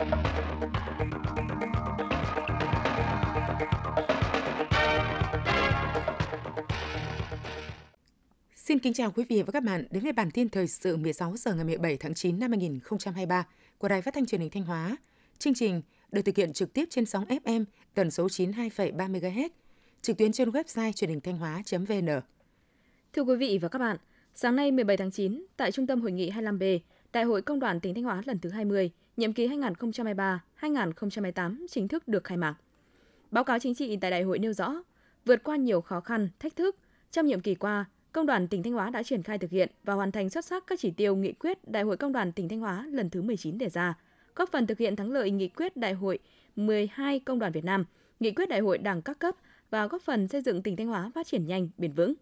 Xin kính chào quý vị và các bạn đến với bản tin thời sự 16 giờ ngày 17 tháng 9 năm 2023 của Đài Phát thanh Truyền hình Thanh Hóa. Chương trình được thực hiện trực tiếp trên sóng FM tần số 92,3 MHz, trực tuyến trên website truyền hình thanh hóa.vn. Thưa quý vị và các bạn, sáng nay 17 tháng 9, tại Trung tâm Hội nghị 25B, Đại hội Công đoàn tỉnh Thanh Hóa lần thứ 20, nhiệm kỳ 2023-2028 chính thức được khai mạc. Báo cáo chính trị tại đại hội nêu rõ, vượt qua nhiều khó khăn, thách thức, trong nhiệm kỳ qua, Công đoàn tỉnh Thanh Hóa đã triển khai thực hiện và hoàn thành xuất sắc các chỉ tiêu nghị quyết Đại hội Công đoàn tỉnh Thanh Hóa lần thứ 19 đề ra, góp phần thực hiện thắng lợi nghị quyết Đại hội 12 Công đoàn Việt Nam, nghị quyết Đại hội Đảng các cấp và góp phần xây dựng tỉnh Thanh Hóa phát triển nhanh, bền vững.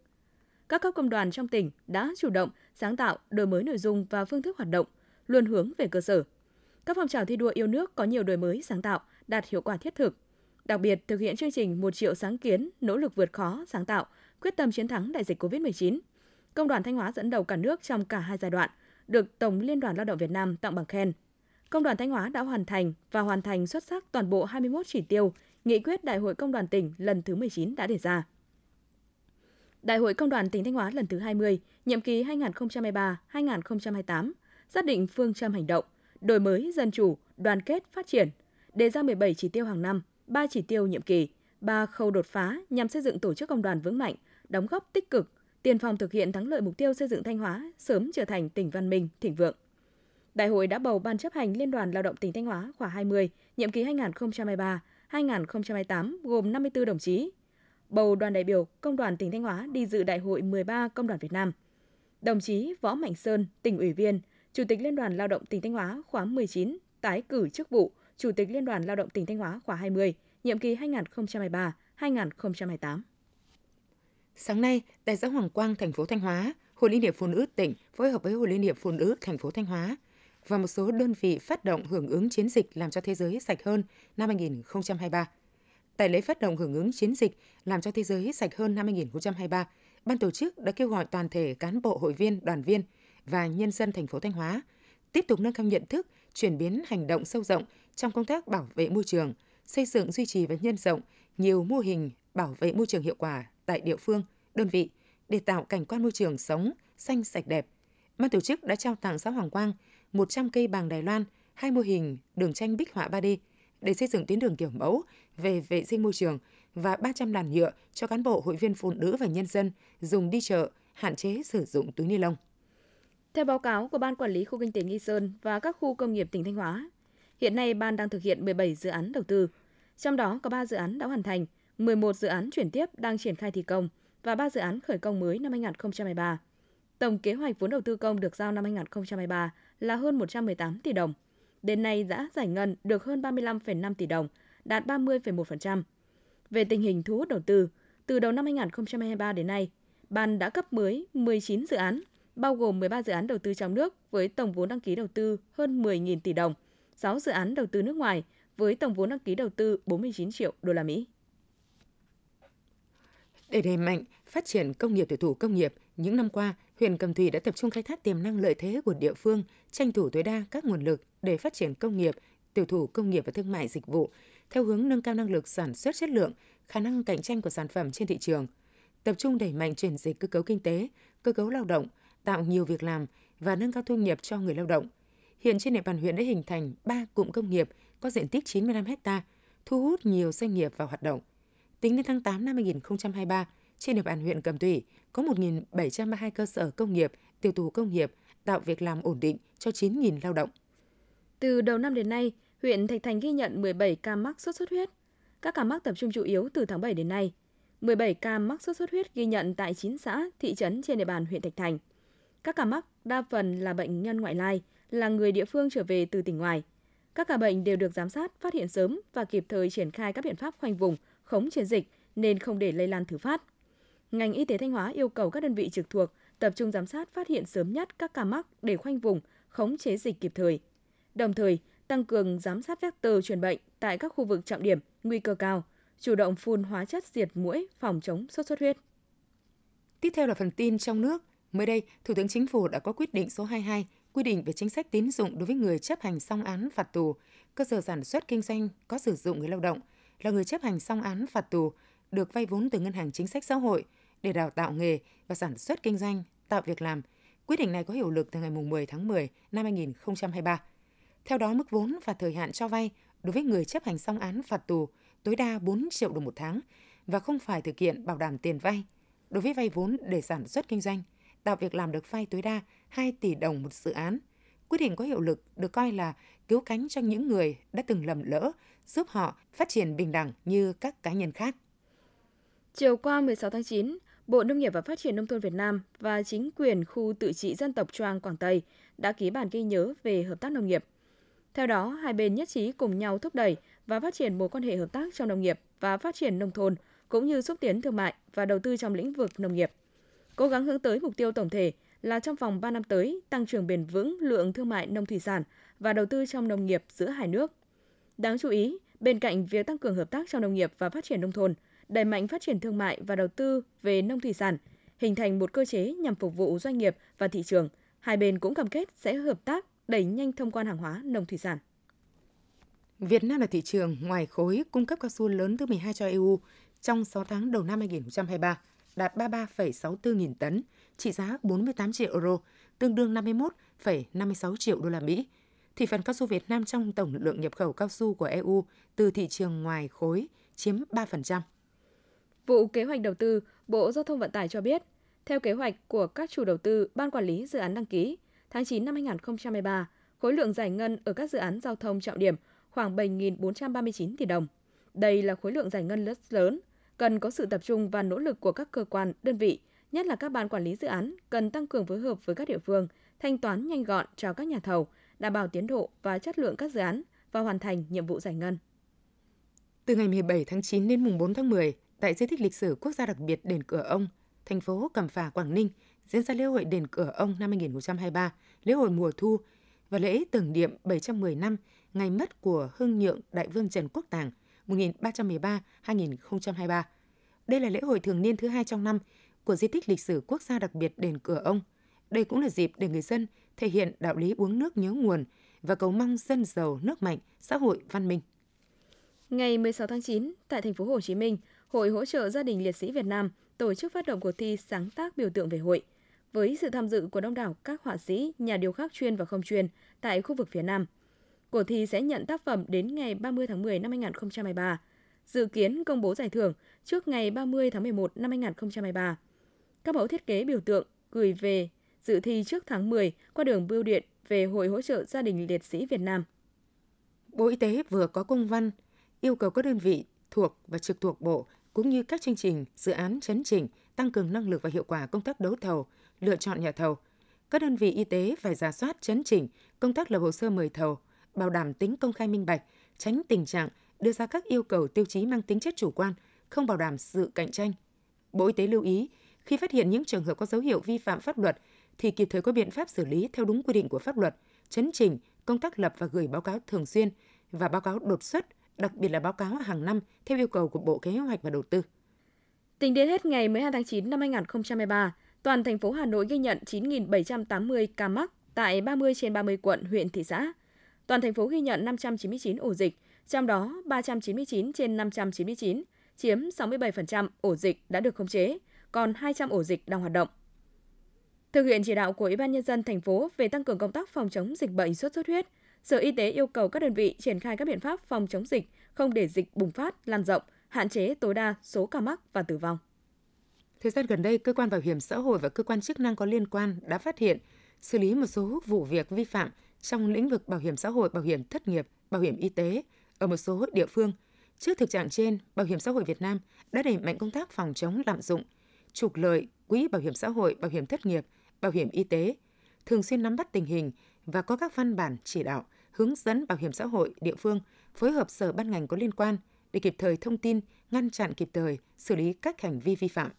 Các cấp công đoàn trong tỉnh đã chủ động, sáng tạo, đổi mới nội dung và phương thức hoạt động, luôn hướng về cơ sở. Các phong trào thi đua yêu nước có nhiều đổi mới sáng tạo, đạt hiệu quả thiết thực. Đặc biệt, thực hiện chương trình một triệu sáng kiến, nỗ lực vượt khó, sáng tạo, quyết tâm chiến thắng đại dịch COVID-19. Công đoàn Thanh Hóa dẫn đầu cả nước trong cả hai giai đoạn, được Tổng Liên đoàn Lao động Việt Nam tặng bằng khen. Công đoàn Thanh Hóa đã hoàn thành và hoàn thành xuất sắc toàn bộ 21 chỉ tiêu nghị quyết Đại hội Công đoàn tỉnh lần thứ 19 đã đề ra. Đại hội Công đoàn tỉnh Thanh Hóa lần thứ 20, nhiệm kỳ 2023-2028, xác định phương châm hành động, đổi mới dân chủ, đoàn kết phát triển, đề ra 17 chỉ tiêu hàng năm, 3 chỉ tiêu nhiệm kỳ, 3 khâu đột phá nhằm xây dựng tổ chức công đoàn vững mạnh, đóng góp tích cực, tiền phòng thực hiện thắng lợi mục tiêu xây dựng Thanh Hóa sớm trở thành tỉnh văn minh, thịnh vượng. Đại hội đã bầu Ban chấp hành Liên đoàn Lao động tỉnh Thanh Hóa khóa 20, nhiệm kỳ 2023-2028 gồm 54 đồng chí. Bầu đoàn đại biểu Công đoàn tỉnh Thanh Hóa đi dự Đại hội 13 Công đoàn Việt Nam. Đồng chí Võ Mạnh Sơn, tỉnh ủy viên, Chủ tịch Liên đoàn Lao động tỉnh Thanh Hóa khóa 19, tái cử chức vụ Chủ tịch Liên đoàn Lao động tỉnh Thanh Hóa khóa 20, nhiệm kỳ 2023-2028. Sáng nay, tại xã Hoàng Quang, thành phố Thanh Hóa, Hội Liên hiệp Phụ nữ tỉnh phối hợp với Hội Liên hiệp Phụ nữ thành phố Thanh Hóa và một số đơn vị phát động hưởng ứng chiến dịch làm cho thế giới sạch hơn năm 2023. Tại lễ phát động hưởng ứng chiến dịch làm cho thế giới sạch hơn năm 2023, ban tổ chức đã kêu gọi toàn thể cán bộ hội viên, đoàn viên và nhân dân thành phố Thanh Hóa tiếp tục nâng cao nhận thức, chuyển biến hành động sâu rộng trong công tác bảo vệ môi trường, xây dựng duy trì và nhân rộng nhiều mô hình bảo vệ môi trường hiệu quả tại địa phương, đơn vị để tạo cảnh quan môi trường sống xanh sạch đẹp. Ban tổ chức đã trao tặng xã Hoàng Quang 100 cây bàng Đài Loan, hai mô hình đường tranh bích họa 3D để xây dựng tuyến đường kiểu mẫu về vệ sinh môi trường và 300 làn nhựa cho cán bộ, hội viên phụ nữ và nhân dân dùng đi chợ, hạn chế sử dụng túi ni lông. Theo báo cáo của Ban Quản lý Khu Kinh tế Nghi Sơn và các khu công nghiệp tỉnh Thanh Hóa, hiện nay Ban đang thực hiện 17 dự án đầu tư. Trong đó có 3 dự án đã hoàn thành, 11 dự án chuyển tiếp đang triển khai thi công và 3 dự án khởi công mới năm 2023. Tổng kế hoạch vốn đầu tư công được giao năm 2023 là hơn 118 tỷ đồng. Đến nay đã giải ngân được hơn 35,5 tỷ đồng, đạt 30,1%. Về tình hình thu hút đầu tư, từ đầu năm 2023 đến nay, Ban đã cấp mới 19 dự án, bao gồm 13 dự án đầu tư trong nước với tổng vốn đăng ký đầu tư hơn 10.000 tỷ đồng, 6 dự án đầu tư nước ngoài với tổng vốn đăng ký đầu tư 49 triệu đô la Mỹ. Để đẩy mạnh phát triển công nghiệp tiểu thủ công nghiệp, những năm qua, huyện Cầm Thủy đã tập trung khai thác tiềm năng lợi thế của địa phương, tranh thủ tối đa các nguồn lực để phát triển công nghiệp, tiểu thủ công nghiệp và thương mại dịch vụ theo hướng nâng cao năng lực sản xuất chất lượng, khả năng cạnh tranh của sản phẩm trên thị trường, tập trung đẩy mạnh chuyển dịch cơ cấu kinh tế, cơ cấu lao động, tạo nhiều việc làm và nâng cao thu nhập cho người lao động. Hiện trên địa bàn huyện đã hình thành 3 cụm công nghiệp có diện tích 95 ha, thu hút nhiều doanh nghiệp vào hoạt động. Tính đến tháng 8 năm 2023, trên địa bàn huyện Cẩm Thủy có 1.732 cơ sở công nghiệp, tiểu thủ công nghiệp, tạo việc làm ổn định cho 9.000 lao động. Từ đầu năm đến nay, huyện Thạch Thành ghi nhận 17 ca mắc sốt xuất huyết. Các ca mắc tập trung chủ yếu từ tháng 7 đến nay. 17 ca mắc sốt xuất huyết ghi nhận tại 9 xã, thị trấn trên địa bàn huyện Thạch Thành. Các ca mắc đa phần là bệnh nhân ngoại lai, là người địa phương trở về từ tỉnh ngoài. Các ca bệnh đều được giám sát, phát hiện sớm và kịp thời triển khai các biện pháp khoanh vùng, khống chế dịch nên không để lây lan thứ phát. Ngành y tế Thanh Hóa yêu cầu các đơn vị trực thuộc tập trung giám sát phát hiện sớm nhất các ca mắc để khoanh vùng, khống chế dịch kịp thời. Đồng thời, tăng cường giám sát vector truyền bệnh tại các khu vực trọng điểm, nguy cơ cao, chủ động phun hóa chất diệt mũi phòng chống sốt xuất huyết. Tiếp theo là phần tin trong nước. Mới đây, Thủ tướng Chính phủ đã có quyết định số 22 quy định về chính sách tín dụng đối với người chấp hành xong án phạt tù, cơ sở sản xuất kinh doanh có sử dụng người lao động là người chấp hành xong án phạt tù được vay vốn từ ngân hàng chính sách xã hội để đào tạo nghề và sản xuất kinh doanh, tạo việc làm. Quyết định này có hiệu lực từ ngày 10 tháng 10 năm 2023. Theo đó, mức vốn và thời hạn cho vay đối với người chấp hành xong án phạt tù tối đa 4 triệu đồng một tháng và không phải thực hiện bảo đảm tiền vay. Đối với vay vốn để sản xuất kinh doanh, tạo việc làm được vay tối đa 2 tỷ đồng một dự án. Quyết định có hiệu lực được coi là cứu cánh cho những người đã từng lầm lỡ, giúp họ phát triển bình đẳng như các cá nhân khác. Chiều qua 16 tháng 9, Bộ Nông nghiệp và Phát triển Nông thôn Việt Nam và chính quyền khu tự trị dân tộc Choang Quảng Tây đã ký bản ghi nhớ về hợp tác nông nghiệp. Theo đó, hai bên nhất trí cùng nhau thúc đẩy và phát triển mối quan hệ hợp tác trong nông nghiệp và phát triển nông thôn, cũng như xúc tiến thương mại và đầu tư trong lĩnh vực nông nghiệp. Cố gắng hướng tới mục tiêu tổng thể là trong vòng 3 năm tới tăng trưởng bền vững lượng thương mại nông thủy sản và đầu tư trong nông nghiệp giữa hai nước. Đáng chú ý, bên cạnh việc tăng cường hợp tác trong nông nghiệp và phát triển nông thôn, đẩy mạnh phát triển thương mại và đầu tư về nông thủy sản, hình thành một cơ chế nhằm phục vụ doanh nghiệp và thị trường, hai bên cũng cam kết sẽ hợp tác đẩy nhanh thông quan hàng hóa nông thủy sản. Việt Nam là thị trường ngoài khối cung cấp cao su lớn thứ 12 cho EU trong 6 tháng đầu năm 2023, đạt 33,64 nghìn tấn, trị giá 48 triệu euro, tương đương 51,56 triệu đô la Mỹ. Thị phần cao su Việt Nam trong tổng lượng nhập khẩu cao su của EU từ thị trường ngoài khối chiếm 3%. Vụ Kế hoạch Đầu tư, Bộ Giao thông Vận tải cho biết, theo kế hoạch của các chủ đầu tư, Ban Quản lý Dự án đăng ký, tháng 9 năm 2023, khối lượng giải ngân ở các dự án giao thông trọng điểm khoảng 7.439 tỷ đồng. Đây là khối lượng giải ngân rất lớn, cần có sự tập trung và nỗ lực của các cơ quan, đơn vị, nhất là các ban quản lý dự án cần tăng cường phối hợp với các địa phương, thanh toán nhanh gọn cho các nhà thầu, đảm bảo tiến độ và chất lượng các dự án và hoàn thành nhiệm vụ giải ngân. Từ ngày 17 tháng 9 đến mùng 4 tháng 10, tại di tích lịch sử quốc gia đặc biệt đền Cửa Ông, thành phố Cẩm Phả, Quảng Ninh diễn ra lễ hội đền Cửa Ông năm 2023, lễ hội mùa thu và lễ tưởng niệm 710 năm ngày mất của hưng nhượng đại vương Trần Quốc Tàng 1313-2023. Đây là lễ hội thường niên thứ hai trong năm của di tích lịch sử quốc gia đặc biệt đền Cửa Ông. Đây cũng là dịp để người dân thể hiện đạo lý uống nước nhớ nguồn và cầu mong dân giàu nước mạnh, xã hội văn minh. Ngày 16 tháng 9, tại thành phố Hồ Chí Minh, Hội hỗ trợ gia đình liệt sĩ Việt Nam tổ chức phát động cuộc thi sáng tác biểu tượng về hội với sự tham dự của đông đảo các họa sĩ, nhà điêu khắc chuyên và không chuyên tại khu vực phía Nam. Cuộc thi sẽ nhận tác phẩm đến ngày 30 tháng 10 năm 2023. Dự kiến công bố giải thưởng trước ngày 30 tháng 11 năm 2023. Các mẫu thiết kế biểu tượng gửi về dự thi trước tháng 10 qua đường bưu điện về Hội hỗ trợ gia đình liệt sĩ Việt Nam. Bộ Y tế vừa có công văn yêu cầu các đơn vị thuộc và trực thuộc Bộ cũng như các chương trình, dự án chấn chỉnh, tăng cường năng lực và hiệu quả công tác đấu thầu, lựa chọn nhà thầu. Các đơn vị y tế phải giả soát chấn chỉnh công tác lập hồ sơ mời thầu, bảo đảm tính công khai minh bạch, tránh tình trạng đưa ra các yêu cầu tiêu chí mang tính chất chủ quan, không bảo đảm sự cạnh tranh. Bộ Y tế lưu ý, khi phát hiện những trường hợp có dấu hiệu vi phạm pháp luật thì kịp thời có biện pháp xử lý theo đúng quy định của pháp luật, chấn chỉnh công tác lập và gửi báo cáo thường xuyên và báo cáo đột xuất đặc biệt là báo cáo hàng năm theo yêu cầu của Bộ Kế hoạch và Đầu tư. Tính đến hết ngày 12 tháng 9 năm 2023, toàn thành phố Hà Nội ghi nhận 9.780 ca mắc tại 30 trên 30 quận, huyện, thị xã. Toàn thành phố ghi nhận 599 ổ dịch, trong đó 399 trên 599, chiếm 67% ổ dịch đã được khống chế, còn 200 ổ dịch đang hoạt động. Thực hiện chỉ đạo của Ủy ban nhân dân thành phố về tăng cường công tác phòng chống dịch bệnh sốt xuất huyết, Sở Y tế yêu cầu các đơn vị triển khai các biện pháp phòng chống dịch, không để dịch bùng phát, lan rộng, hạn chế tối đa số ca mắc và tử vong. Thời gian gần đây, cơ quan bảo hiểm xã hội và cơ quan chức năng có liên quan đã phát hiện, xử lý một số vụ việc vi phạm trong lĩnh vực bảo hiểm xã hội, bảo hiểm thất nghiệp, bảo hiểm y tế ở một số địa phương. Trước thực trạng trên, Bảo hiểm xã hội Việt Nam đã đẩy mạnh công tác phòng chống lạm dụng, trục lợi quỹ bảo hiểm xã hội, bảo hiểm thất nghiệp, bảo hiểm y tế, thường xuyên nắm bắt tình hình và có các văn bản chỉ đạo hướng dẫn bảo hiểm xã hội địa phương phối hợp sở ban ngành có liên quan để kịp thời thông tin, ngăn chặn kịp thời, xử lý các hành vi vi phạm.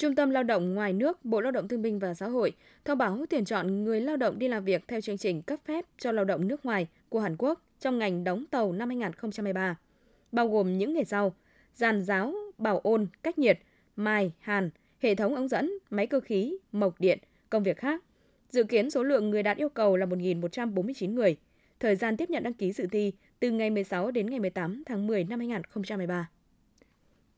Trung tâm Lao động ngoài nước, Bộ Lao động Thương binh và Xã hội thông báo tuyển chọn người lao động đi làm việc theo chương trình cấp phép cho lao động nước ngoài của Hàn Quốc trong ngành đóng tàu năm 2023, bao gồm những nghề sau: giàn giáo, bảo ôn, cách nhiệt, mài, hàn, hệ thống ống dẫn, máy cơ khí, mộc điện, công việc khác Dự kiến số lượng người đạt yêu cầu là 1.149 người. Thời gian tiếp nhận đăng ký dự thi từ ngày 16 đến ngày 18 tháng 10 năm 2023.